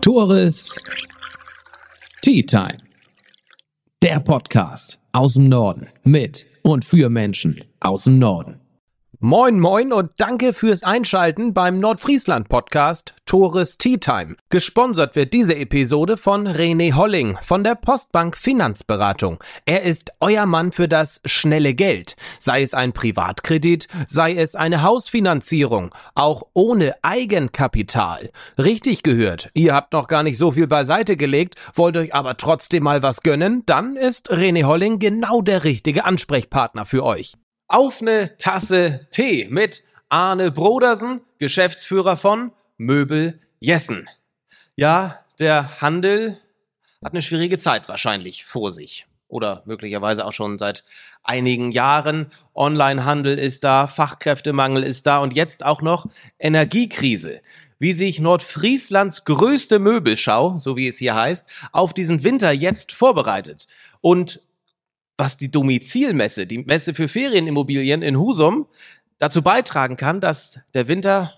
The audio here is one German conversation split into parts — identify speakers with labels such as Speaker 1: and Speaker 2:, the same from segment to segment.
Speaker 1: Tores Tea Time. Der Podcast aus dem Norden mit und für Menschen aus dem Norden.
Speaker 2: Moin, moin und danke fürs Einschalten beim Nordfriesland Podcast Tores Tea Time. Gesponsert wird diese Episode von René Holling von der Postbank Finanzberatung. Er ist euer Mann für das schnelle Geld. Sei es ein Privatkredit, sei es eine Hausfinanzierung, auch ohne Eigenkapital. Richtig gehört. Ihr habt noch gar nicht so viel beiseite gelegt, wollt euch aber trotzdem mal was gönnen, dann ist René Holling genau der richtige Ansprechpartner für euch auf eine Tasse Tee mit Arne Brodersen, Geschäftsführer von Möbel Jessen. Ja, der Handel hat eine schwierige Zeit wahrscheinlich vor sich. Oder möglicherweise auch schon seit einigen Jahren. Onlinehandel ist da, Fachkräftemangel ist da und jetzt auch noch Energiekrise. Wie sich Nordfrieslands größte Möbelschau, so wie es hier heißt, auf diesen Winter jetzt vorbereitet. Und was die Domizilmesse, die Messe für Ferienimmobilien in Husum, dazu beitragen kann, dass der Winter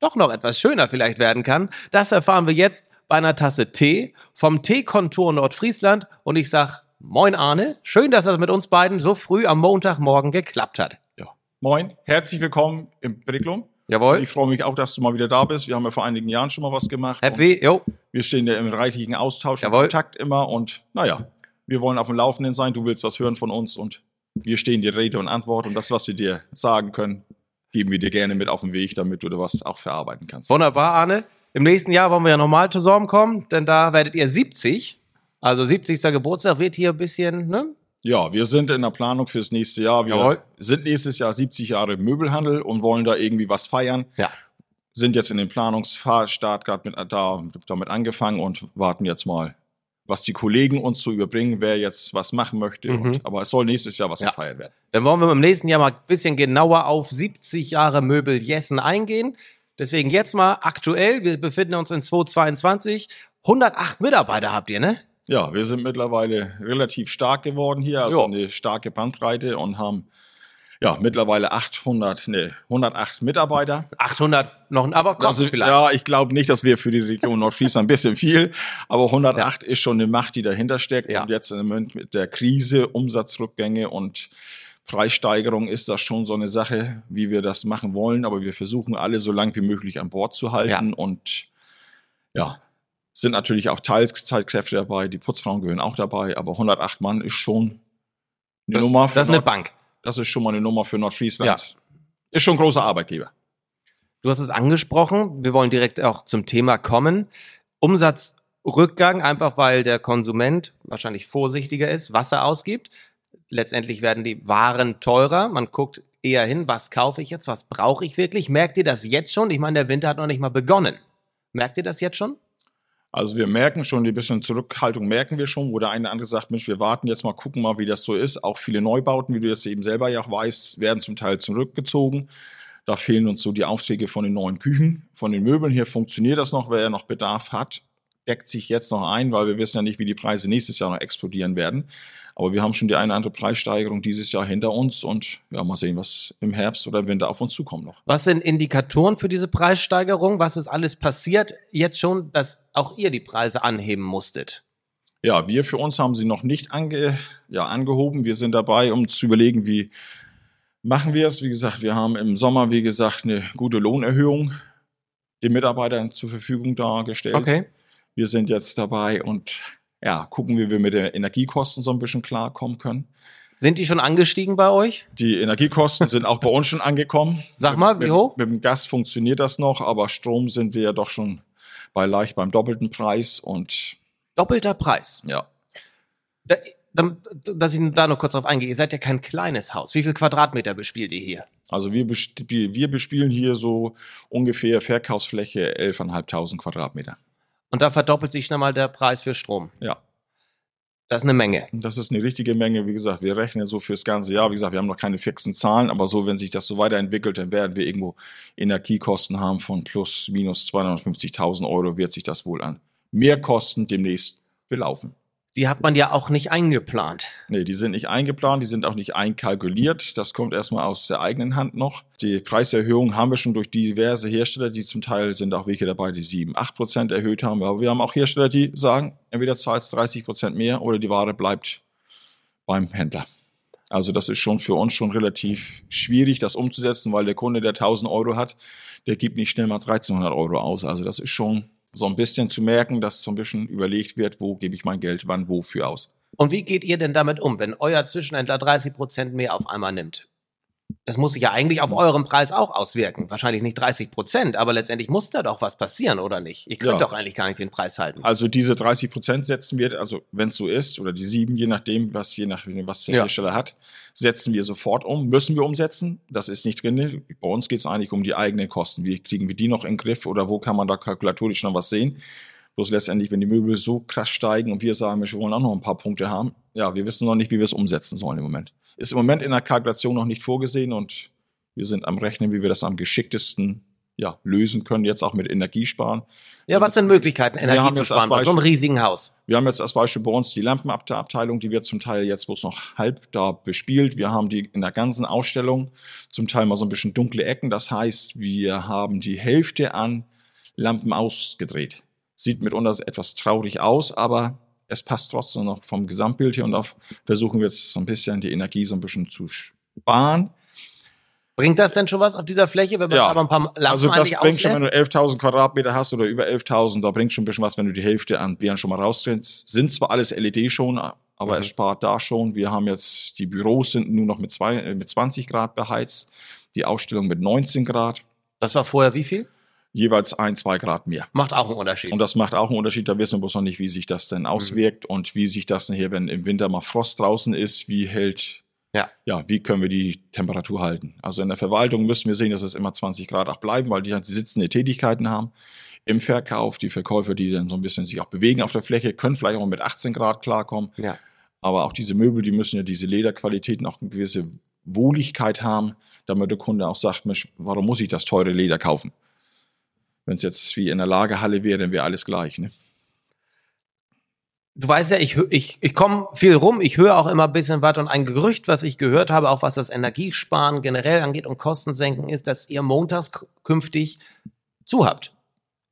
Speaker 2: doch noch etwas schöner vielleicht werden kann. Das erfahren wir jetzt bei einer Tasse Tee vom Teekontor Nordfriesland. Und ich sag Moin Arne, schön, dass das mit uns beiden so früh am Montagmorgen geklappt hat.
Speaker 3: Ja. Moin, herzlich willkommen im Briglum.
Speaker 2: Jawohl.
Speaker 3: Ich freue mich auch, dass du mal wieder da bist. Wir haben ja vor einigen Jahren schon mal was gemacht.
Speaker 2: Happy, jo.
Speaker 3: Wir stehen ja im reichlichen Austausch,
Speaker 2: Jawohl.
Speaker 3: Kontakt immer und naja, wir wollen auf dem Laufenden sein, du willst was hören von uns und wir stehen dir Rede und Antwort und das, was wir dir sagen können, geben wir dir gerne mit auf den Weg, damit du da was auch verarbeiten kannst.
Speaker 2: Wunderbar, Arne. Im nächsten Jahr wollen wir ja nochmal zusammenkommen, denn da werdet ihr 70. Also 70. Geburtstag wird hier ein bisschen, ne?
Speaker 3: Ja, wir sind in der Planung fürs nächste Jahr. Wir
Speaker 2: Jawohl.
Speaker 3: sind nächstes Jahr 70 Jahre Möbelhandel und wollen da irgendwie was feiern.
Speaker 2: Ja.
Speaker 3: Sind jetzt in den Planungsstart gerade mit, da, damit angefangen und warten jetzt mal, was die Kollegen uns so überbringen, wer jetzt was machen möchte.
Speaker 2: Mhm.
Speaker 3: Und, aber es soll nächstes Jahr was
Speaker 2: Ja.
Speaker 3: gefeiert werden.
Speaker 2: Dann wollen wir im nächsten Jahr mal ein bisschen genauer auf 70 Jahre Möbel Jessen eingehen. Deswegen jetzt mal aktuell, wir befinden uns in 2022. 108 Mitarbeiter habt ihr, ne?
Speaker 3: Ja, wir sind mittlerweile relativ stark geworden hier, also
Speaker 2: Ja.
Speaker 3: eine starke Bandbreite und haben ja mittlerweile 800, nee, 108 Mitarbeiter.
Speaker 2: 800 noch, aber kommt
Speaker 3: Also,
Speaker 2: vielleicht.
Speaker 3: ja, ich glaube nicht, dass wir für die Region Nordfriesland ein bisschen viel, aber 108 ist schon eine Macht, die dahinter steckt.
Speaker 2: Ja.
Speaker 3: Und jetzt im Moment mit der Krise, Umsatzrückgänge und Preissteigerung ist das schon so eine Sache, wie wir das machen wollen. Aber wir versuchen alle so lang wie möglich an Bord zu halten und ja, sind natürlich auch Teilzeitkräfte dabei. Die Putzfrauen gehören auch dabei, aber 108 Mann ist schon eine
Speaker 2: das,
Speaker 3: Nummer. für
Speaker 2: das ist eine Bank.
Speaker 3: Das ist schon mal eine Nummer für Nordfriesland. Ist schon ein großer Arbeitgeber.
Speaker 2: Du hast es angesprochen. Wir wollen direkt auch zum Thema kommen. Umsatzrückgang, einfach weil der Konsument wahrscheinlich vorsichtiger ist, was er ausgibt. Letztendlich werden die Waren teurer. Man guckt eher hin, was kaufe ich jetzt, was brauche ich wirklich. Merkt ihr das jetzt schon? Ich meine, der Winter hat noch nicht mal begonnen. Merkt ihr das jetzt schon?
Speaker 3: Also wir merken schon, die bisschen Zurückhaltung merken wir schon, wo der eine oder andere sagt, Mensch, wir warten jetzt mal, gucken mal, wie das so ist. Auch viele Neubauten, wie du jetzt eben selber ja auch weißt, werden zum Teil zurückgezogen. Da fehlen uns so die Aufträge von den neuen Küchen, von den Möbeln. Hier funktioniert das noch, wer noch Bedarf hat, deckt sich jetzt noch ein, weil wir wissen ja nicht, wie die Preise nächstes Jahr noch explodieren werden. Aber wir haben schon die eine oder andere Preissteigerung dieses Jahr hinter uns und ja, mal sehen, was im Herbst oder Winter auf uns zukommt noch.
Speaker 2: Was sind Indikatoren für diese Preissteigerung? Was ist alles passiert jetzt schon, dass auch ihr die Preise anheben musstet?
Speaker 3: Ja, wir für uns haben sie noch nicht ange, ja, angehoben. Wir sind dabei, um zu überlegen, wie machen wir es. Wie gesagt, wir haben im Sommer, wie gesagt, eine gute Lohnerhöhung den Mitarbeitern zur Verfügung dargestellt.
Speaker 2: Okay.
Speaker 3: Wir sind jetzt dabei und ja, gucken, wie wir mit den Energiekosten so ein bisschen klarkommen können.
Speaker 2: Sind die schon angestiegen bei euch?
Speaker 3: Die Energiekosten sind auch bei uns schon angekommen.
Speaker 2: Sag mal, wie
Speaker 3: mit,
Speaker 2: hoch?
Speaker 3: Mit dem Gas funktioniert das noch, aber Strom sind wir ja doch schon bei leicht beim doppelten Preis und
Speaker 2: Doppelter Preis.
Speaker 3: ja,
Speaker 2: Da, da, dass ich da noch kurz drauf eingehe. Ihr seid ja kein kleines Haus. Wie viel Quadratmeter bespielt ihr hier?
Speaker 3: Also wir, wir bespielen hier so ungefähr Verkaufsfläche 11.500 Quadratmeter.
Speaker 2: Und da verdoppelt sich schnell mal der Preis für Strom.
Speaker 3: Ja,
Speaker 2: Das ist eine Menge.
Speaker 3: das ist eine richtige Menge. Wie gesagt, wir rechnen so fürs ganze Jahr. Wie gesagt, wir haben noch keine fixen Zahlen, aber so, wenn sich das so weiterentwickelt, dann werden wir irgendwo Energiekosten haben von plus minus 250.000 Euro, wird sich das wohl an Mehrkosten demnächst belaufen.
Speaker 2: Die hat man ja auch nicht eingeplant.
Speaker 3: Nee, die sind nicht eingeplant, die sind auch nicht einkalkuliert. Das kommt erstmal aus der eigenen Hand noch. Die Preiserhöhung haben wir schon durch diverse Hersteller, die zum Teil sind auch welche dabei, die 7, 8 Prozent erhöht haben. Aber wir haben auch Hersteller, die sagen, entweder zahlst 30 Prozent mehr oder die Ware bleibt beim Händler. Also das ist schon für uns schon relativ schwierig, das umzusetzen, weil der Kunde, der 1000 Euro hat, der gibt nicht schnell mal 1300 Euro aus. Also das ist schon so ein bisschen zu merken, dass so ein bisschen überlegt wird, wo gebe ich mein Geld wann wofür aus.
Speaker 2: Und wie geht ihr denn damit um, wenn euer Zwischenhändler 30 Prozent mehr auf einmal nimmt? Das muss sich ja eigentlich auf euren Preis auch auswirken. Wahrscheinlich nicht 30 Prozent, aber letztendlich muss da doch was passieren, oder nicht? Ihr könnt
Speaker 3: Ja.
Speaker 2: doch eigentlich gar nicht den Preis halten.
Speaker 3: Also diese 30 Prozent setzen wir, also wenn es so ist, oder die sieben, je nachdem, was je nachdem, was der
Speaker 2: Ja.
Speaker 3: Hersteller hat, setzen wir sofort um, müssen wir umsetzen. Das ist nicht drin. Bei uns geht es eigentlich um die eigenen Kosten. Wie kriegen wir die noch in den Griff oder wo kann man da kalkulatorisch noch was sehen? Bloß letztendlich, wenn die Möbel so krass steigen und wir sagen, wir wollen auch noch ein paar Punkte haben, ja, wir wissen noch nicht, wie wir es umsetzen sollen im Moment. Ist im Moment in der Kalkulation noch nicht vorgesehen und wir sind am Rechnen, wie wir das am geschicktesten ja, lösen können, jetzt auch mit Energiesparen.
Speaker 2: Ja, was sind Möglichkeiten,
Speaker 3: Wir
Speaker 2: Energie zu sparen bei so einem riesigen Haus?
Speaker 3: Wir haben jetzt als Beispiel bei uns die Lampenabteilung, die wird zum Teil jetzt bloß noch halb da bespielt. Wir haben die in der ganzen Ausstellung zum Teil mal so ein bisschen dunkle Ecken. Das heißt, wir haben die Hälfte an Lampen ausgedreht. Sieht mitunter etwas traurig aus, aber es passt trotzdem noch vom Gesamtbild her und auf versuchen wir jetzt so ein bisschen die Energie so ein bisschen zu sparen.
Speaker 2: Bringt das denn schon was auf dieser Fläche, wenn man
Speaker 3: Ja.
Speaker 2: aber ein paar Lampen
Speaker 3: Also das bringt schon, wenn du 11.000 Quadratmeter hast oder über 11.000, da bringt schon ein bisschen was, wenn du die Hälfte an Bären schon mal raustrennst. Sind zwar alles LED schon, aber
Speaker 2: Mhm.
Speaker 3: es spart da schon. Wir haben jetzt, die Büros sind nur noch mit, zwei, äh, mit 20 Grad beheizt, die Ausstellung mit 19 Grad,
Speaker 2: Das war vorher wie viel?
Speaker 3: Jeweils ein, zwei Grad mehr.
Speaker 2: Macht auch einen Unterschied.
Speaker 3: Und das macht auch einen Unterschied, da wissen wir bloß noch nicht, wie sich das
Speaker 2: Mhm.
Speaker 3: denn auswirkt und wie sich das nachher, wenn im Winter mal Frost draußen ist, wie hält,
Speaker 2: Ja.
Speaker 3: ja, wie können wir die Temperatur halten. Also in der Verwaltung müssen wir sehen, dass es immer 20 Grad auch bleiben, weil die halt sitzende Tätigkeiten haben. Im Verkauf, die Verkäufer, die dann so ein bisschen sich auch bewegen auf der Fläche, können vielleicht auch mit 18 Grad klarkommen.
Speaker 2: ja.
Speaker 3: Aber auch diese Möbel, die müssen ja diese Lederqualitäten auch eine gewisse Wohligkeit haben, damit der Kunde auch sagt, Mensch, warum muss ich das teure Leder kaufen? Wenn es jetzt wie in der Lagerhalle wäre, dann wäre alles gleich. Ne?
Speaker 2: Du weißt ja, ich, ich, ich komme viel rum, ich höre auch immer ein bisschen was und ein Gerücht, was ich gehört habe, auch was das Energiesparen generell angeht und Kosten senken, ist, dass ihr montags künftig zu habt.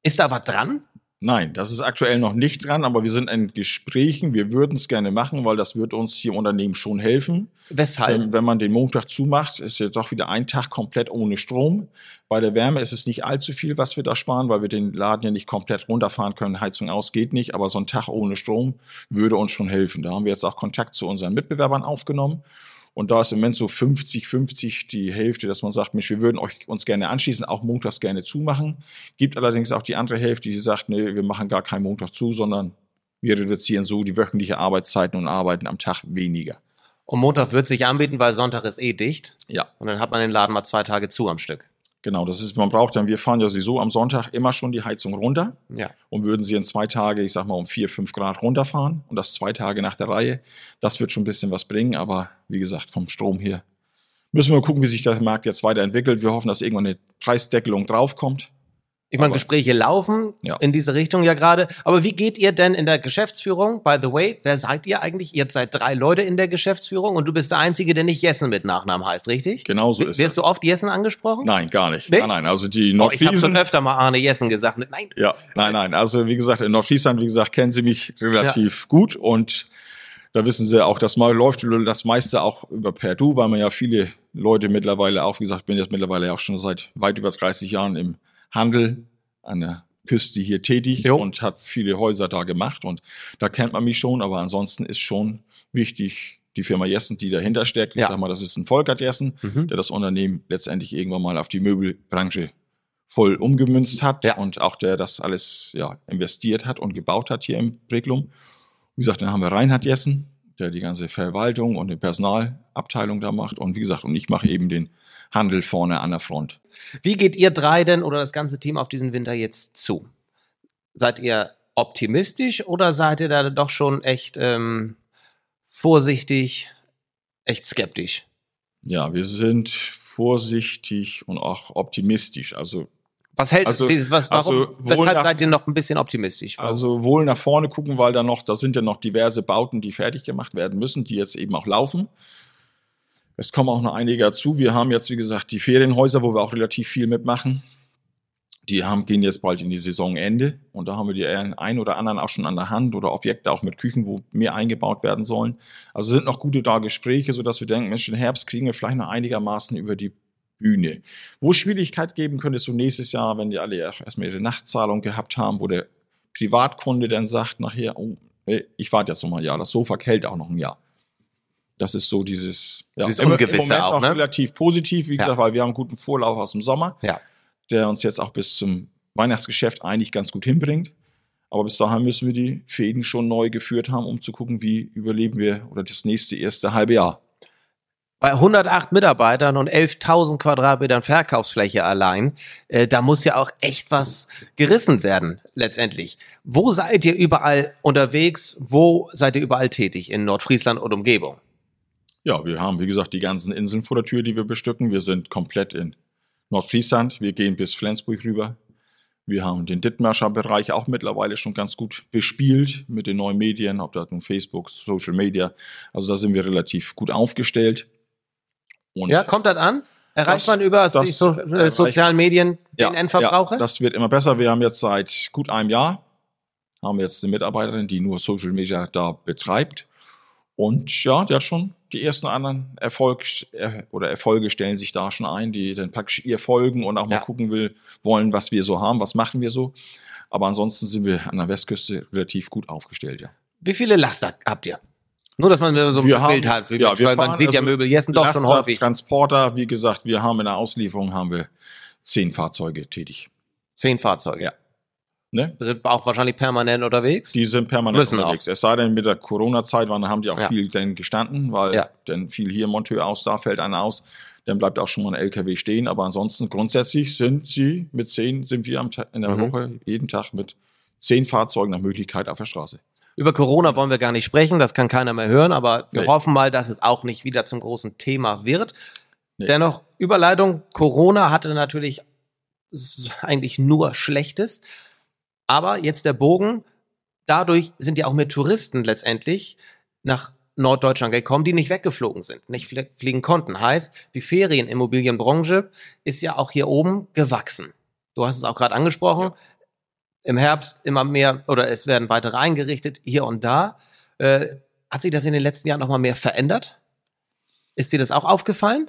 Speaker 2: Ist da was dran?
Speaker 3: Nein, das ist aktuell noch nicht dran, aber wir sind in Gesprächen. Wir würden es gerne machen, weil das wird uns hier im Unternehmen schon helfen.
Speaker 2: Weshalb?
Speaker 3: Wenn, wenn man den Montag zumacht, ist jetzt doch wieder ein Tag komplett ohne Strom. Bei der Wärme ist es nicht allzu viel, was wir da sparen, weil wir den Laden ja nicht komplett runterfahren können. Heizung aus geht nicht, aber so ein Tag ohne Strom würde uns schon helfen. Da haben wir jetzt auch Kontakt zu unseren Mitbewerbern aufgenommen. Und da ist im Moment so 50, 50 die Hälfte, dass man sagt, Mensch, wir würden euch, uns gerne anschließen, auch montags gerne zumachen. Gibt allerdings auch die andere Hälfte, die sagt, nee, wir machen gar keinen Montag zu, sondern wir reduzieren so die wöchentliche Arbeitszeiten und arbeiten am Tag weniger.
Speaker 2: Und Montag wird sich anbieten, weil Sonntag ist eh dicht.
Speaker 3: Ja.
Speaker 2: Und dann hat man den Laden mal zwei Tage zu am Stück.
Speaker 3: Genau, das ist, man braucht dann, wir fahren ja sowieso am Sonntag immer schon die Heizung runter
Speaker 2: Ja.
Speaker 3: und würden sie in zwei Tage, ich sag mal, um vier, fünf Grad runterfahren und das zwei Tage nach der Reihe. Das wird schon ein bisschen was bringen, aber wie gesagt, vom Strom her müssen wir gucken, wie sich der Markt jetzt weiterentwickelt. Wir hoffen, dass irgendwann eine Preisdeckelung draufkommt.
Speaker 2: Ich meine, Gespräche laufen
Speaker 3: Ja.
Speaker 2: in diese Richtung ja gerade. Aber wie geht ihr denn in der Geschäftsführung? By the way, wer seid ihr eigentlich? Ihr seid drei Leute in der Geschäftsführung und du bist der Einzige, der nicht Jessen mit Nachnamen heißt, richtig?
Speaker 3: Genauso
Speaker 2: W-
Speaker 3: ist
Speaker 2: Wirst du oft Jessen angesprochen?
Speaker 3: Nein, gar nicht.
Speaker 2: Nee?
Speaker 3: Nein, nein, also die
Speaker 2: Oh, ich habe schon
Speaker 3: Nordfriesen.
Speaker 2: öfter mal Arne Jessen gesagt. Nein,
Speaker 3: Ja, nein, nein. Also wie gesagt, in Nordfriesland, wie gesagt, kennen sie mich relativ gut und da wissen sie auch, das mal läuft das meiste auch über per Du, weil man ja viele Leute mittlerweile auch, wie gesagt, bin jetzt mittlerweile auch schon seit weit über 30 Jahren im Handel an der Küste hier tätig
Speaker 2: Jo.
Speaker 3: und hat viele Häuser da gemacht und da kennt man mich schon, aber ansonsten ist schon wichtig die Firma Jessen, die dahinter steckt. Ich
Speaker 2: Ja.
Speaker 3: sag mal, das ist ein Volkert Jessen,
Speaker 2: Mhm.
Speaker 3: der das Unternehmen letztendlich irgendwann mal auf die Möbelbranche voll umgemünzt hat
Speaker 2: Ja.
Speaker 3: und auch der das alles ja, investiert hat und gebaut hat hier im Briglum. Wie gesagt, dann haben wir Reinhard Jessen, der die ganze Verwaltung und die Personalabteilung da macht. Und wie gesagt, und ich mache eben den Handel vorne an der Front.
Speaker 2: Wie geht ihr drei denn oder das ganze Team auf diesen Winter jetzt zu? Seid ihr optimistisch oder seid ihr da doch schon echt ähm, vorsichtig, echt skeptisch?
Speaker 3: Ja, wir sind vorsichtig und auch optimistisch. Also
Speaker 2: Was hält
Speaker 3: Also-
Speaker 2: dieses, was, warum,
Speaker 3: also
Speaker 2: weshalb
Speaker 3: nach-
Speaker 2: seid ihr noch ein bisschen optimistisch? Warum?
Speaker 3: Also wohl nach vorne gucken, weil da noch, da sind ja noch diverse Bauten, die fertig gemacht werden müssen, die jetzt eben auch laufen. Es kommen auch noch einige dazu. Wir haben jetzt, wie gesagt, die Ferienhäuser, wo wir auch relativ viel mitmachen. Die haben, gehen jetzt bald in die Saisonende und da haben wir die einen oder anderen auch schon an der Hand oder Objekte auch mit Küchen, wo mehr eingebaut werden sollen. Also sind noch gute da Gespräche, sodass wir denken, Mensch, im Herbst kriegen wir vielleicht noch einigermaßen über die Bühne. Wo Schwierigkeit geben könnte, so nächstes Jahr, wenn die alle erstmal ihre Nachtzahlung gehabt haben, wo der Privatkunde dann sagt nachher, oh, ich warte jetzt noch mal ein Jahr, das Sofa hält auch noch ein Jahr. Das ist so dieses, ja,
Speaker 2: Dieses
Speaker 3: im- im
Speaker 2: Ungewisse
Speaker 3: Moment
Speaker 2: auch, ne?
Speaker 3: relativ positiv, wie
Speaker 2: Ja.
Speaker 3: gesagt, weil wir haben einen guten Vorlauf aus dem Sommer,
Speaker 2: Ja.
Speaker 3: der uns jetzt auch bis zum Weihnachtsgeschäft eigentlich ganz gut hinbringt. Aber bis dahin müssen wir die Fäden schon neu geführt haben, um zu gucken, wie überleben wir oder das nächste erste halbe Jahr.
Speaker 2: Bei 108 Mitarbeitern und 11.000 Quadratmetern Verkaufsfläche allein, äh, da muss ja auch echt was gerissen werden, letztendlich. Wo seid ihr überall unterwegs? Wo seid ihr überall tätig in Nordfriesland und Umgebung?
Speaker 3: Ja, wir haben, wie gesagt, die ganzen Inseln vor der Tür, die wir bestücken. Wir sind komplett in Nordfriesland. Wir gehen bis Flensburg rüber. Wir haben den Dithmarscher Bereich auch mittlerweile schon ganz gut bespielt mit den neuen Medien, ob das nun Facebook, Social Media. Also da sind wir relativ gut aufgestellt. Und
Speaker 2: Ja, kommt das an? Erreicht
Speaker 3: Das-
Speaker 2: man über
Speaker 3: das
Speaker 2: die so, äh, sozialen Medien den
Speaker 3: ja,
Speaker 2: Endverbraucher?
Speaker 3: Ja, das wird immer besser. Wir haben jetzt seit gut einem Jahr haben wir jetzt eine Mitarbeiterin, die nur Social Media da betreibt. Und ja, die hat schon die ersten anderen Erfolg er- oder Erfolge stellen sich da schon ein, die dann praktisch ihr folgen und auch mal
Speaker 2: Ja.
Speaker 3: gucken will, wollen, was wir so haben, was machen wir so. Aber ansonsten sind wir an der Westküste relativ gut aufgestellt, ja.
Speaker 2: Wie viele Laster habt ihr? Nur, dass man so ein
Speaker 3: Wir
Speaker 2: Bild
Speaker 3: haben-
Speaker 2: hat, wie
Speaker 3: ja, wir
Speaker 2: weil man sieht ja
Speaker 3: also
Speaker 2: Möbel Jessen doch schon
Speaker 3: Laster,
Speaker 2: häufig.
Speaker 3: Transporter, wie gesagt, wir haben in der Auslieferung haben wir zehn Fahrzeuge tätig.
Speaker 2: Zehn Fahrzeuge.
Speaker 3: Ja. Ne?
Speaker 2: Sind auch wahrscheinlich permanent unterwegs.
Speaker 3: Die sind permanent
Speaker 2: Müssen
Speaker 3: unterwegs. Es sei denn, mit der Corona-Zeit waren, haben die auch
Speaker 2: Ja.
Speaker 3: viel dann gestanden, weil
Speaker 2: Ja.
Speaker 3: dann fiel hier Monteur aus, da fällt einer aus, dann bleibt auch schon mal ein LKW stehen. Aber ansonsten grundsätzlich sind sie mit zehn, sind wir in der
Speaker 2: Mhm.
Speaker 3: Woche jeden Tag mit zehn Fahrzeugen nach Möglichkeit auf der Straße.
Speaker 2: Über Corona wollen wir gar nicht sprechen, das kann keiner mehr hören, aber wir
Speaker 3: Nee.
Speaker 2: hoffen mal, dass es auch nicht wieder zum großen Thema wird.
Speaker 3: Nee.
Speaker 2: Dennoch, Überleitung, Corona hatte natürlich eigentlich nur Schlechtes, aber jetzt der Bogen, dadurch sind ja auch mehr Touristen letztendlich nach Norddeutschland gekommen, die nicht weggeflogen sind, nicht flie- fliegen konnten. Heißt, die Ferienimmobilienbranche ist ja auch hier oben gewachsen. Du hast es auch gerade angesprochen. Im Herbst immer mehr oder es werden weitere eingerichtet, hier und da. Äh, hat sich das in den letzten Jahren nochmal mehr verändert? Ist dir das auch aufgefallen?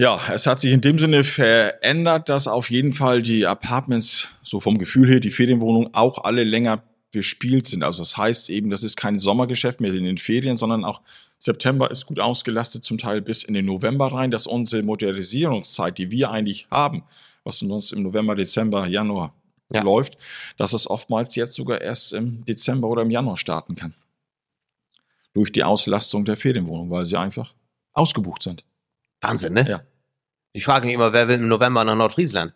Speaker 3: Ja, es hat sich in dem Sinne verändert, dass auf jeden Fall die Apartments, so vom Gefühl her, die Ferienwohnungen auch alle länger bespielt sind. Also das heißt eben, das ist kein Sommergeschäft mehr in den Ferien, sondern auch September ist gut ausgelastet, zum Teil bis in den November rein, dass unsere Modernisierungszeit, die wir eigentlich haben, was uns im November, Dezember, Januar
Speaker 2: Ja.
Speaker 3: läuft, dass es oftmals jetzt sogar erst im Dezember oder im Januar starten kann. Durch die Auslastung der Ferienwohnung, weil sie einfach ausgebucht sind.
Speaker 2: Wahnsinn, ne?
Speaker 3: Ja.
Speaker 2: Ich frage mich immer, wer will im November nach Nordfriesland?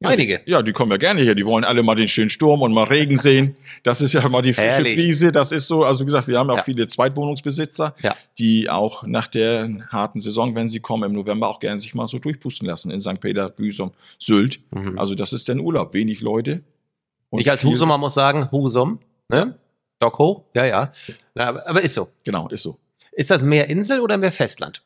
Speaker 2: Einige.
Speaker 3: Ja, die kommen ja gerne hier. Die wollen alle mal den schönen Sturm und mal Regen sehen. Das ist ja mal die frische. Brise. Das ist so. Also wie gesagt, wir haben auch
Speaker 2: Ja.
Speaker 3: viele Zweitwohnungsbesitzer,
Speaker 2: Ja.
Speaker 3: die auch nach der harten Saison, wenn sie kommen, im November auch gerne sich mal so durchpusten lassen in St. Peter, Büsum, Sylt.
Speaker 2: Mhm.
Speaker 3: Also das ist dann Urlaub. Wenig Leute. Und
Speaker 2: ich als Husumer muss sagen, Husum, ne? Dock hoch, ja, ja. Na, aber ist so.
Speaker 3: Genau, ist so.
Speaker 2: Ist das mehr Insel oder mehr Festland?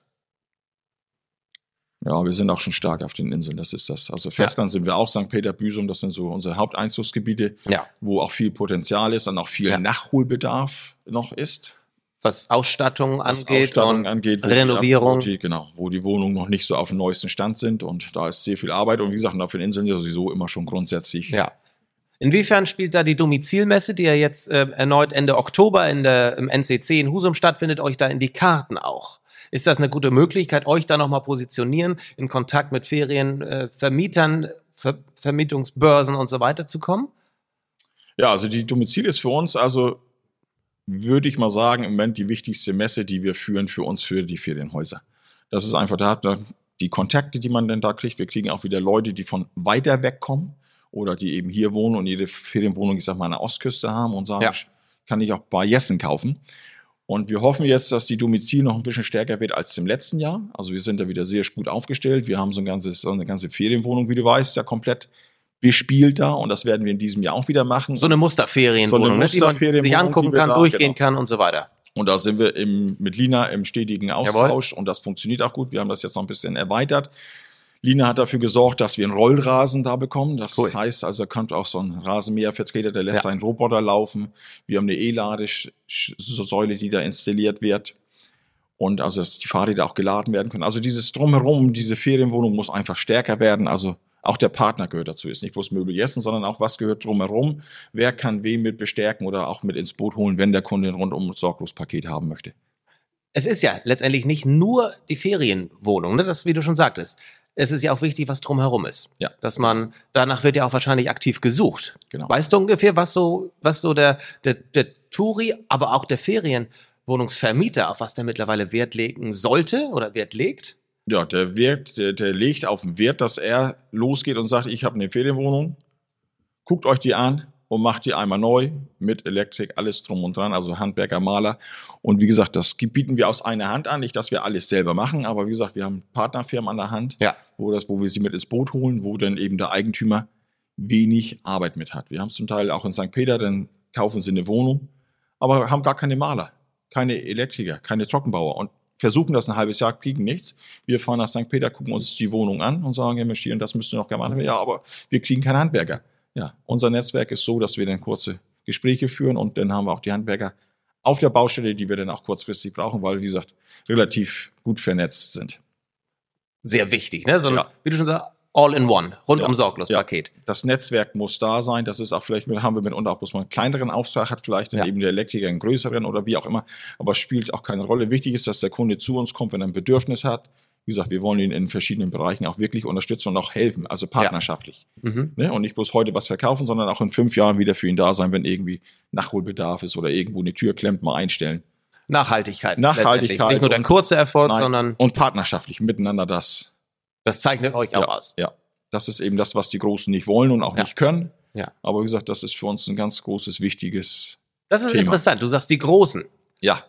Speaker 3: Ja, wir sind auch schon stark auf den Inseln. Das ist das. Also Festland sind wir auch, St. Peter, Büsum, das sind so unsere Haupteinzugsgebiete,
Speaker 2: Ja.
Speaker 3: wo auch viel Potenzial ist und auch viel
Speaker 2: Ja.
Speaker 3: Nachholbedarf noch ist.
Speaker 2: Was Ausstattung
Speaker 3: was
Speaker 2: angeht
Speaker 3: Ausstattung
Speaker 2: und
Speaker 3: angeht,
Speaker 2: Renovierung.
Speaker 3: Die, genau, wo die Wohnungen noch nicht so auf dem neuesten Stand sind und da ist sehr viel Arbeit und wie gesagt, auf den Inseln ja sowieso immer schon grundsätzlich.
Speaker 2: Ja. Inwiefern spielt da die Domizilmesse, die ja jetzt äh, erneut Ende Oktober in der, im NCC in Husum stattfindet, euch da in die Karten auch? Ist das eine gute Möglichkeit, euch da nochmal positionieren, in Kontakt mit Ferienvermietern, äh, Ver Vermietungsbörsen und so weiter zu kommen?
Speaker 3: Ja, also die Domizil ist für uns also würde ich mal sagen, im Moment die wichtigste Messe, die wir führen für uns für die Ferienhäuser. Das ist einfach da, da die Kontakte, die man denn da kriegt. Wir kriegen auch wieder Leute, die von weiter weg kommen oder die eben hier wohnen und jede Ferienwohnung, ich sag mal, an der Ostküste haben und sagen,
Speaker 2: Ja.
Speaker 3: kann ich auch bei Jessen kaufen. Und wir hoffen jetzt, dass die Domizil noch ein bisschen stärker wird als im letzten Jahr. Also wir sind da wieder sehr gut aufgestellt. Wir haben so, ein ganzes, so eine ganze Ferienwohnung, wie du weißt, ja komplett bespielt da und das werden wir in diesem Jahr auch wieder machen.
Speaker 2: So eine Musterferienwohnung,
Speaker 3: So eine
Speaker 2: ne, die man sich
Speaker 3: Musterferienwohnung,
Speaker 2: angucken kann,
Speaker 3: da-
Speaker 2: durchgehen
Speaker 3: genau.
Speaker 2: kann und so weiter.
Speaker 3: Und da sind wir im, mit Lina im stetigen Austausch und das funktioniert auch gut. Wir haben das jetzt noch ein bisschen erweitert. Lina hat dafür gesorgt, dass wir einen Rollrasen da bekommen. Das
Speaker 2: Cool.
Speaker 3: heißt, also kommt auch so ein Rasenmähervertreter, der lässt
Speaker 2: Ja.
Speaker 3: einen Roboter laufen. Wir haben eine E-Ladesäule, die da installiert wird. Und also, dass die Fahrräder auch geladen werden können. Also dieses Drumherum, diese Ferienwohnung muss einfach stärker werden. Also auch der Partner gehört dazu. Ist nicht bloß Möbel Jessen, sondern auch was gehört drumherum. Wer kann wen mit bestärken oder auch mit ins Boot holen, wenn der Kunde ein rundum sorglos Paket haben möchte.
Speaker 2: Es ist ja letztendlich nicht nur die Ferienwohnung, ne? das, wie du schon sagtest. Es ist ja auch wichtig, was drumherum ist.
Speaker 3: Ja.
Speaker 2: Dass man, danach wird ja auch wahrscheinlich aktiv gesucht.
Speaker 3: Genau.
Speaker 2: Weißt du ungefähr, was so, was so der, der, der Touri, aber auch der Ferienwohnungsvermieter, auf was der mittlerweile Wert legen sollte oder Wert legt?
Speaker 3: Ja, der Wert, der, der legt auf den Wert, dass er losgeht und sagt, ich habe eine Ferienwohnung, guckt euch die an und macht die einmal neu mit Elektrik, alles drum und dran, also Handwerker, Maler. Und wie gesagt, das bieten wir aus einer Hand an, nicht, dass wir alles selber machen, aber wie gesagt, wir haben Partnerfirmen an der Hand,
Speaker 2: Ja.
Speaker 3: wo, das, wo wir sie mit ins Boot holen, wo dann eben der Eigentümer wenig Arbeit mit hat. Wir haben zum Teil auch in St. Peter, dann kaufen sie eine Wohnung, aber haben gar keine Maler, keine Elektriker, keine Trockenbauer und versuchen das ein halbes Jahr, kriegen nichts. Wir fahren nach St. Peter, gucken uns die Wohnung an und sagen, Herr Meschier, das müsst ihr noch gerne machen. Ja, aber wir kriegen keinen Handwerker. Ja, unser Netzwerk ist so, dass wir dann kurze Gespräche führen und dann haben wir auch die Handwerker auf der Baustelle, die wir dann auch kurzfristig brauchen, weil, wie gesagt, relativ gut vernetzt sind.
Speaker 2: Sehr wichtig, ne? So ein,
Speaker 3: Ja.
Speaker 2: wie du schon sagst, All-in-One, rundum
Speaker 3: Ja.
Speaker 2: sorglos
Speaker 3: Ja.
Speaker 2: Paket.
Speaker 3: Das Netzwerk muss da sein. Das ist auch vielleicht, haben wir mitunter auch bloß mal einen kleineren Auftrag, hat vielleicht dann
Speaker 2: Ja.
Speaker 3: eben der Elektriker einen größeren oder wie auch immer. Aber spielt auch keine Rolle. Wichtig ist, dass der Kunde zu uns kommt, wenn er ein Bedürfnis hat. Wie gesagt, wir wollen ihn in verschiedenen Bereichen auch wirklich unterstützen und auch helfen, also partnerschaftlich.
Speaker 2: Mhm.
Speaker 3: Ne? Und nicht bloß heute was verkaufen, sondern auch in fünf Jahren wieder für ihn da sein, wenn irgendwie Nachholbedarf ist oder irgendwo eine Tür klemmt, mal einstellen.
Speaker 2: Nachhaltigkeit.
Speaker 3: Nachhaltigkeit.
Speaker 2: Nicht nur der kurze Erfolg,
Speaker 3: Nein.
Speaker 2: sondern
Speaker 3: Und partnerschaftlich miteinander das.
Speaker 2: das zeichnet euch auch
Speaker 3: Ja,
Speaker 2: aus.
Speaker 3: ja. Das ist eben das, was die Großen nicht wollen und auch
Speaker 2: Ja.
Speaker 3: nicht können.
Speaker 2: Ja.
Speaker 3: Aber wie gesagt, das ist für uns ein ganz großes, wichtiges
Speaker 2: Das ist
Speaker 3: Thema.
Speaker 2: interessant. Du sagst die Großen.
Speaker 3: Ja,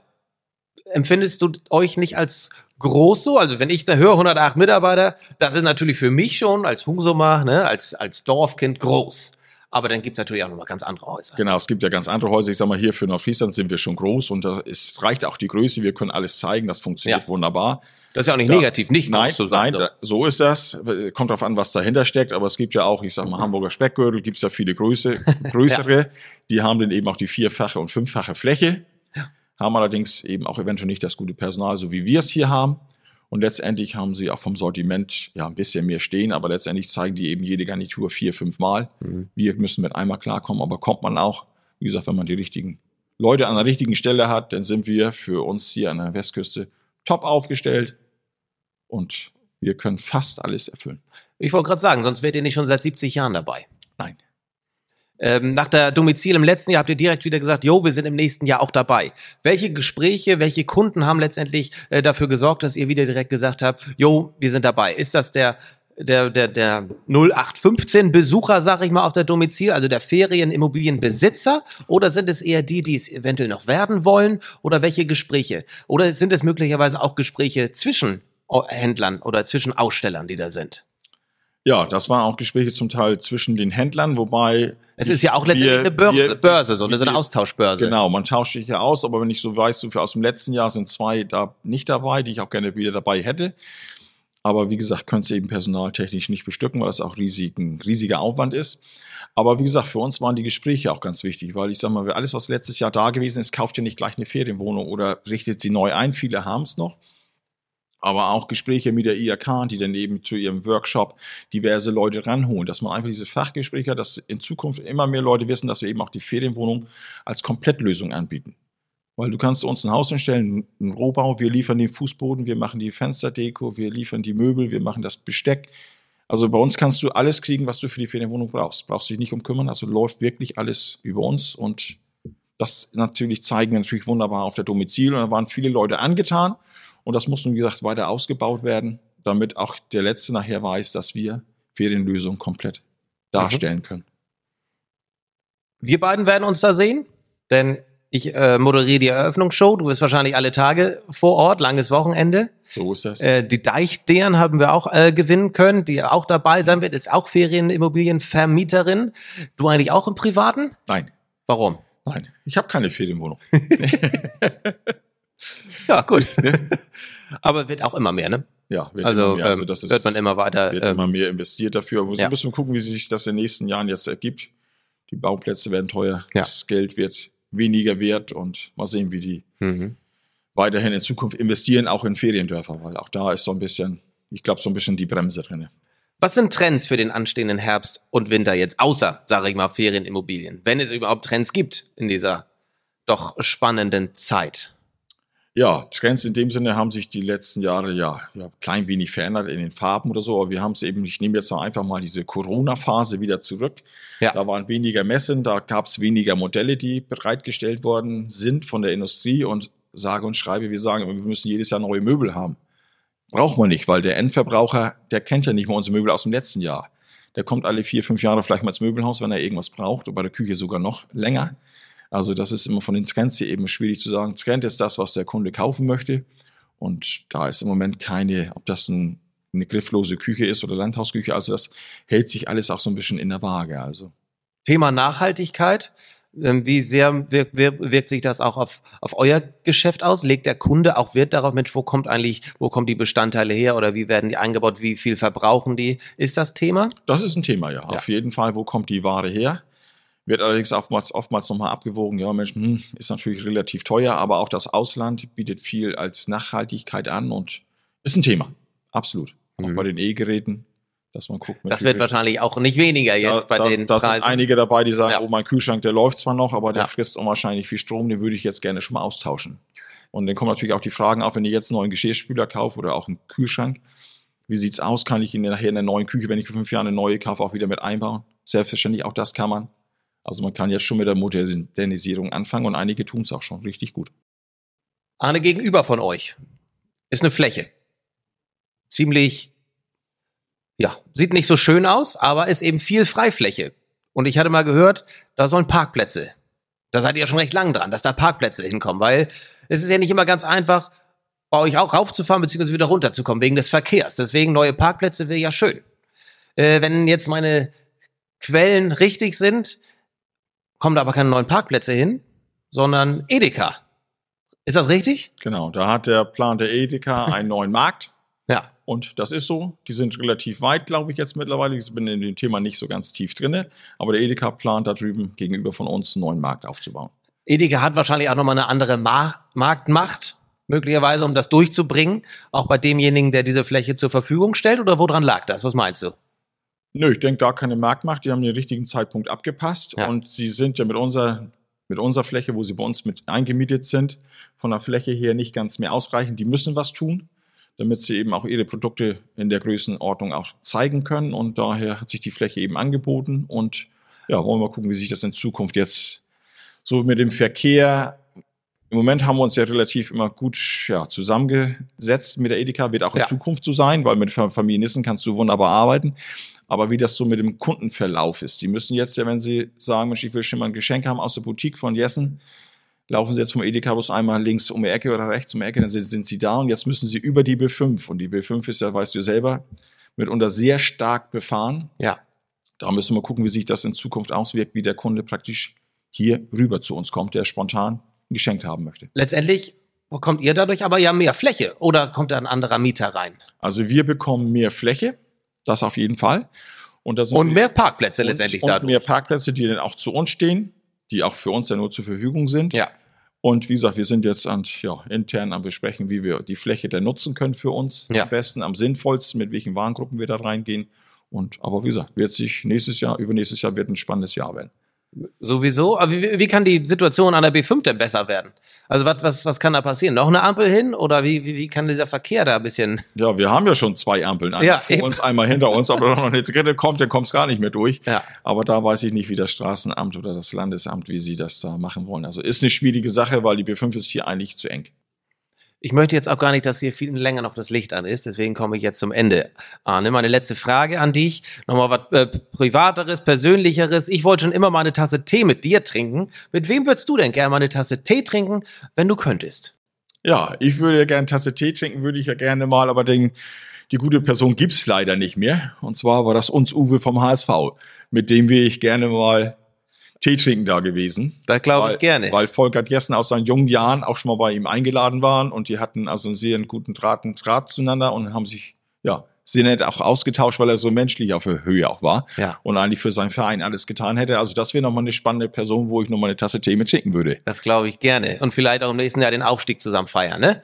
Speaker 2: Empfindest du euch nicht als groß so? Also wenn ich da höre 108 Mitarbeiter, das ist natürlich für mich schon als Husumer, ne, als, als Dorfkind groß. Aber dann gibt's natürlich auch nochmal ganz andere Häuser.
Speaker 3: genau. Es gibt ja ganz andere Häuser. Ich sag mal, hier für Nordfriesland sind wir schon groß und da ist, reicht auch die Größe. Wir können alles zeigen. Das funktioniert
Speaker 2: Ja.
Speaker 3: wunderbar.
Speaker 2: Das ist ja auch nicht
Speaker 3: Ja.
Speaker 2: negativ, nicht groß
Speaker 3: Nein,
Speaker 2: zu sein.
Speaker 3: nein, da- so ist das. Kommt drauf an, was dahinter steckt. Aber es gibt ja auch, ich sag mal, Hamburger Speckgürtel, gibt's ja viele Größe, größere. Die haben dann eben auch die vierfache und fünffache Fläche. Haben allerdings eben auch eventuell nicht das gute Personal, so wie wir es hier haben. Und letztendlich haben sie auch vom Sortiment ja ein bisschen mehr stehen, aber letztendlich zeigen die eben jede Garnitur vier, fünf Mal.
Speaker 2: Mhm.
Speaker 3: Wir müssen mit einmal klarkommen, aber kommt man auch, wie gesagt, wenn man die richtigen Leute an der richtigen Stelle hat, dann sind wir für uns hier an der Westküste top aufgestellt und wir können fast alles erfüllen.
Speaker 2: Ich wollte gerade sagen, sonst wärt ihr nicht schon seit 70 Jahren dabei.
Speaker 3: Nein.
Speaker 2: Ähm, nach der Domizil im letzten Jahr habt ihr direkt wieder gesagt, jo, wir sind im nächsten Jahr auch dabei. Welche Gespräche, welche Kunden haben letztendlich äh, dafür gesorgt, dass ihr wieder direkt gesagt habt, jo, wir sind dabei? Ist das der der der der 0815 Besucher, sag ich mal, auf der Domizil, also der Ferienimmobilienbesitzer, oder sind es eher die, die es eventuell noch werden wollen, oder welche Gespräche? Oder sind es möglicherweise auch Gespräche zwischen Händlern oder zwischen Ausstellern, die da sind?
Speaker 3: Ja, das waren auch Gespräche zum Teil zwischen den Händlern, wobei.
Speaker 2: Es ist ja auch letztendlich eine Börse,
Speaker 3: wir-
Speaker 2: Börse so, eine, so eine Austauschbörse.
Speaker 3: Genau, man tauscht sich ja aus, aber wenn ich so weiß, so für aus dem letzten Jahr sind zwei da nicht dabei, die ich auch gerne wieder dabei hätte. Aber wie gesagt, können es eben personaltechnisch nicht bestücken, weil das auch riesig, ein riesiger Aufwand ist. Aber wie gesagt, für uns waren die Gespräche auch ganz wichtig, weil ich sag mal, alles, was letztes Jahr da gewesen ist, kauft ihr nicht gleich eine Ferienwohnung oder richtet sie neu ein. Viele haben es noch. Aber auch Gespräche mit der IAK, die dann eben zu ihrem Workshop diverse Leute ranholen, dass man einfach diese Fachgespräche hat, dass in Zukunft immer mehr Leute wissen, dass wir eben auch die Ferienwohnung als Komplettlösung anbieten. Weil du kannst uns ein Haus hinstellen, einen Rohbau, wir liefern den Fußboden, wir machen die Fensterdeko, wir liefern die Möbel, wir machen das Besteck. Also bei uns kannst du alles kriegen, was du für die Ferienwohnung brauchst. Brauchst dich nicht um kümmern, also läuft wirklich alles über uns und das natürlich zeigen wir natürlich wunderbar auf der Domizil und da waren viele Leute angetan und das muss nun, wie gesagt, weiter ausgebaut werden, damit auch der Letzte nachher weiß, dass wir Ferienlösungen komplett darstellen können.
Speaker 2: Wir beiden werden uns da sehen, denn Ich äh, moderiere die Eröffnungsshow. Du bist wahrscheinlich alle Tage vor Ort, langes Wochenende.
Speaker 3: So ist das.
Speaker 2: Äh, die Deichdären haben wir auch äh, gewinnen können, die auch dabei sein wird, ist auch Ferienimmobilienvermieterin. Du eigentlich auch im Privaten?
Speaker 3: Nein,
Speaker 2: Warum?
Speaker 3: nein. Ich habe keine Ferienwohnung.
Speaker 2: Ja, gut. Aber wird auch immer mehr, ne?
Speaker 3: Ja, wird
Speaker 2: Also,
Speaker 3: immer mehr.
Speaker 2: ähm,
Speaker 3: das ist,
Speaker 2: wird man immer weiter.
Speaker 3: wird
Speaker 2: Ähm,
Speaker 3: immer mehr investiert dafür. Aber so
Speaker 2: ja.
Speaker 3: müssen wir gucken, wie sich das in den nächsten Jahren jetzt ergibt. Die Bauplätze werden teuer,
Speaker 2: Ja.
Speaker 3: das Geld wird weniger wert und mal sehen, wie die
Speaker 2: mhm.
Speaker 3: weiterhin in Zukunft investieren, auch in Feriendörfer, weil auch da ist so ein bisschen, ich glaube, so ein bisschen die Bremse drin.
Speaker 2: Was sind Trends für den anstehenden Herbst und Winter jetzt, außer, sage ich mal, Ferienimmobilien, wenn es überhaupt Trends gibt in dieser doch spannenden Zeit?
Speaker 3: Ja, Trends in dem Sinne haben sich die letzten Jahre ja, ja klein wenig verändert in den Farben oder so, aber wir haben es eben, ich nehme jetzt mal einfach mal diese Corona-Phase wieder zurück.
Speaker 2: Ja.
Speaker 3: Da waren weniger Messen, da gab es weniger Modelle, die bereitgestellt worden sind von der Industrie und sage und schreibe, wir sagen, wir müssen jedes Jahr neue Möbel haben. Braucht man nicht, weil der Endverbraucher, der kennt ja nicht mal unsere Möbel aus dem letzten Jahr. Der kommt alle vier, fünf Jahre vielleicht mal ins Möbelhaus, wenn er irgendwas braucht, und bei der Küche sogar noch länger. Also das ist immer von den Trends hier eben schwierig zu sagen. Trend ist das, was der Kunde kaufen möchte. Und da ist im Moment keine, ob das ein, eine grifflose Küche ist oder Landhausküche, also das hält sich alles auch so ein bisschen in der Waage. Also
Speaker 2: Thema Nachhaltigkeit. Ähm, Wie sehr wirkt, wirkt, wirkt sich das auch auf, auf euer Geschäft aus? Legt der Kunde auch Wert darauf, Mensch, wo kommt eigentlich, wo kommen die Bestandteile her oder wie werden die eingebaut, wie viel verbrauchen die? Ist das Thema?
Speaker 3: das ist ein Thema, ja.
Speaker 2: Ja.
Speaker 3: Auf jeden Fall, wo kommt die Ware her? Wird allerdings oftmals, oftmals nochmal abgewogen, ja, Mensch, hm, ist natürlich relativ teuer, aber auch das Ausland bietet viel als Nachhaltigkeit an und ist ein Thema. Absolut. Auch
Speaker 2: Mhm.
Speaker 3: bei den E-Geräten, dass man guckt.
Speaker 2: Das wird wahrscheinlich auch nicht weniger jetzt bei
Speaker 3: da,
Speaker 2: den
Speaker 3: da sind
Speaker 2: Preisen.
Speaker 3: einige dabei, die sagen,
Speaker 2: Ja.
Speaker 3: oh, mein Kühlschrank, der läuft zwar noch, aber der
Speaker 2: Ja.
Speaker 3: frisst unwahrscheinlich viel Strom, den würde ich jetzt gerne schon mal austauschen. Und dann kommen natürlich auch die Fragen auf, wenn ich jetzt einen neuen Geschirrspüler kaufe oder auch einen Kühlschrank, wie sieht's aus? Kann ich ihn nachher in der neuen Küche, wenn ich für fünf Jahre eine neue kaufe, auch wieder mit einbauen? Selbstverständlich, auch das kann man. Also man kann jetzt schon mit der Modernisierung anfangen und einige tun es auch schon richtig gut.
Speaker 2: Arne, gegenüber von euch ist eine Fläche. Ziemlich, ja, sieht nicht so schön aus, aber ist eben viel Freifläche. Und ich hatte mal gehört, da sollen Parkplätze. Da seid ihr ja schon recht lang dran, dass da Parkplätze hinkommen, weil es ist ja nicht immer ganz einfach, bei euch auch raufzufahren, beziehungsweise wieder runterzukommen, wegen des Verkehrs. Deswegen neue Parkplätze wäre ja schön. Äh, wenn jetzt meine Quellen richtig sind, kommen da aber keine neuen Parkplätze hin, sondern Edeka. Ist das richtig?
Speaker 3: Genau, da hat der Plan der Edeka einen neuen Markt.
Speaker 2: Ja.
Speaker 3: Und das ist so. Die sind relativ weit, glaube ich, jetzt mittlerweile. Ich bin in dem Thema nicht so ganz tief drinne. Aber der Edeka plant da drüben gegenüber von uns einen neuen Markt aufzubauen.
Speaker 2: Edeka hat wahrscheinlich auch nochmal eine andere Mar Marktmacht, möglicherweise, um das durchzubringen. Auch bei demjenigen, der diese Fläche zur Verfügung stellt. Oder woran lag das? Was meinst du?
Speaker 3: Nö, ich denke gar keine Marktmacht. Die haben den richtigen Zeitpunkt abgepasst.
Speaker 2: Ja.
Speaker 3: Und sie sind ja mit unserer, mit unserer Fläche, wo sie bei uns mit eingemietet sind, von der Fläche her nicht ganz mehr ausreichend. Die müssen was tun, damit sie eben auch ihre Produkte in der Größenordnung auch zeigen können. Und daher hat sich die Fläche eben angeboten. Und ja, wollen wir mal gucken, wie sich das in Zukunft jetzt so mit dem Verkehr. Im Moment haben wir uns ja relativ immer gut ja, zusammengesetzt mit der Edeka, wird auch in
Speaker 2: Ja.
Speaker 3: Zukunft so sein, weil mit Fa- Familienissen kannst du wunderbar arbeiten. Aber wie das so mit dem Kundenverlauf ist, die müssen jetzt ja, wenn sie sagen, Mensch, ich will schon mal ein Geschenk haben aus der Boutique von Jessen, laufen sie jetzt vom Edeka bloß einmal links um die Ecke oder rechts um die Ecke, dann sind, sind sie da und jetzt müssen sie über die B5. Und die B5 ist ja, weißt du selber, mitunter sehr stark befahren.
Speaker 2: Ja.
Speaker 3: Da müssen wir gucken, wie sich das in Zukunft auswirkt, wie der Kunde praktisch hier rüber zu uns kommt, der spontan ein Geschenk haben möchte.
Speaker 2: Letztendlich bekommt ihr dadurch aber ja mehr Fläche. Oder kommt da ein anderer Mieter rein?
Speaker 3: Also wir bekommen mehr Fläche, das auf jeden Fall. Und,
Speaker 2: Und
Speaker 3: wir-
Speaker 2: mehr Parkplätze
Speaker 3: und,
Speaker 2: letztendlich
Speaker 3: und
Speaker 2: dadurch.
Speaker 3: mehr Parkplätze, die dann auch zu uns stehen, die auch für uns ja nur zur Verfügung sind.
Speaker 2: Ja.
Speaker 3: Und wie gesagt, wir sind jetzt an, ja, intern am Besprechen, wie wir die Fläche denn nutzen können für uns.
Speaker 2: Ja.
Speaker 3: Am besten, am sinnvollsten, mit welchen Warengruppen wir da reingehen. Und, aber wie gesagt, wird sich nächstes Jahr, übernächstes Jahr wird ein spannendes Jahr werden.
Speaker 2: Sowieso. Aber wie, wie kann die Situation an der B5 denn besser werden? Also was, was, was kann da passieren? Noch eine Ampel hin? Oder wie, wie, wie kann dieser Verkehr da ein bisschen.
Speaker 3: Ja, wir haben ja schon zwei Ampeln. Einmal
Speaker 2: Ja,
Speaker 3: vor
Speaker 2: eben.
Speaker 3: uns, einmal hinter uns. Aber wenn noch eine dritte kommt, dann kommt es gar nicht mehr durch.
Speaker 2: Ja.
Speaker 3: Aber da weiß ich nicht, wie das Straßenamt oder das Landesamt, wie sie das da machen wollen. Also ist eine schwierige Sache, weil die B5 ist hier eigentlich zu eng.
Speaker 2: Ich möchte jetzt auch gar nicht, dass hier viel länger noch das Licht an ist, deswegen komme ich jetzt zum Ende. Arne, meine letzte Frage an dich. Nochmal was äh, Privateres, Persönlicheres. Ich wollte schon immer mal eine Tasse Tee mit dir trinken. Mit wem würdest du denn gerne mal eine Tasse Tee trinken, wenn du könntest?
Speaker 3: Ja, ich würde ja gerne eine Tasse Tee trinken, würde ich ja gerne mal, aber den, die gute Person gibt's leider nicht mehr. Und zwar war das uns Uwe vom HSV, mit dem wäre ich gerne mal Tee trinken da gewesen.
Speaker 2: Da glaube ich gerne.
Speaker 3: Weil Volker Jessen aus seinen jungen Jahren auch schon mal bei ihm eingeladen waren und die hatten also einen sehr guten Draht, einen Draht zueinander und haben sich, ja, sehr nett auch ausgetauscht, weil er so menschlich auf der Höhe auch war
Speaker 2: Ja.
Speaker 3: und eigentlich für seinen Verein alles getan hätte. Also das wäre nochmal eine spannende Person, wo ich nochmal eine Tasse Tee mit trinken würde.
Speaker 2: Das glaube ich gerne. Und vielleicht auch im nächsten Jahr den Aufstieg zusammen feiern, ne?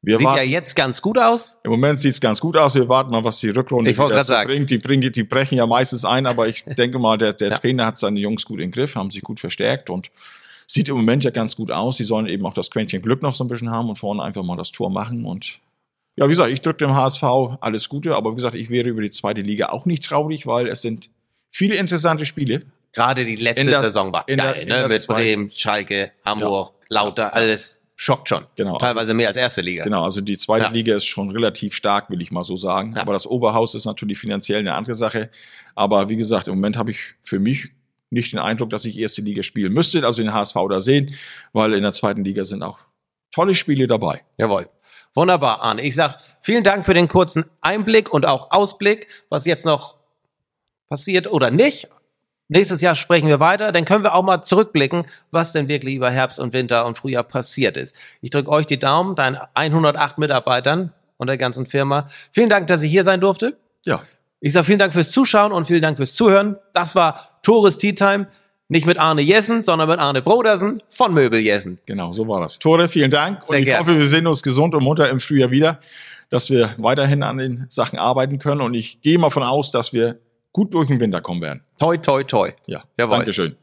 Speaker 3: Wir
Speaker 2: Sieht
Speaker 3: warten,
Speaker 2: ja jetzt ganz gut aus.
Speaker 3: Im Moment sieht's ganz gut aus. Wir warten mal, was die Rückrunde
Speaker 2: Ich
Speaker 3: wieder
Speaker 2: sagen.
Speaker 3: bringt. Die, bringen, die brechen ja meistens ein, aber ich denke mal, der, der
Speaker 2: Ja.
Speaker 3: Trainer hat seine Jungs gut im Griff, haben sich gut verstärkt und sieht im Moment ja ganz gut aus. Sie sollen eben auch das Quäntchen Glück noch so ein bisschen haben und vorne einfach mal das Tor machen. Und ja, wie gesagt, ich drücke dem HSV alles Gute, aber wie gesagt, ich wäre über die zweite Liga auch nicht traurig, weil es sind viele interessante Spiele.
Speaker 2: Gerade die letzte
Speaker 3: der-
Speaker 2: Saison war
Speaker 3: der-
Speaker 2: geil, ne?
Speaker 3: der
Speaker 2: Mit
Speaker 3: zweiten-
Speaker 2: Bremen, Schalke, Hamburg, Lauter, alles schockt schon.
Speaker 3: Genau.
Speaker 2: Teilweise mehr als erste Liga.
Speaker 3: Genau, also die zweite
Speaker 2: Ja.
Speaker 3: Liga ist schon relativ stark, will ich mal so sagen.
Speaker 2: Ja.
Speaker 3: Aber das Oberhaus ist natürlich finanziell eine andere Sache. Aber wie gesagt, im Moment habe ich für mich nicht den Eindruck, dass ich erste Liga spielen müsste, also den HSV da sehen, weil in der zweiten Liga sind auch tolle Spiele dabei.
Speaker 2: Jawohl. Wunderbar, Arne. Ich sag vielen Dank für den kurzen Einblick und auch Ausblick, was jetzt noch passiert oder nicht. Nächstes Jahr sprechen wir weiter, dann können wir auch mal zurückblicken, was denn wirklich über Herbst und Winter und Frühjahr passiert ist. Ich drücke euch die Daumen, deinen 108 Mitarbeitern und der ganzen Firma. Vielen Dank, dass ich hier sein durfte.
Speaker 3: Ja,
Speaker 2: Ich sage vielen Dank fürs Zuschauen und vielen Dank fürs Zuhören. Das war Tores Tea Time. Nicht mit Arne Jessen, sondern mit Arne Brodersen von Möbel Jessen.
Speaker 3: genau, so war das. Tore, vielen Dank.
Speaker 2: Sehr
Speaker 3: und ich
Speaker 2: gern.
Speaker 3: hoffe, wir sehen uns gesund und munter im Frühjahr wieder, dass wir weiterhin an den Sachen arbeiten können. Und ich gehe mal von aus, dass wir gut durch den Winter kommen werden.
Speaker 2: Toi, toi, toi.
Speaker 3: Ja,
Speaker 2: Jawohl.
Speaker 3: Dankeschön.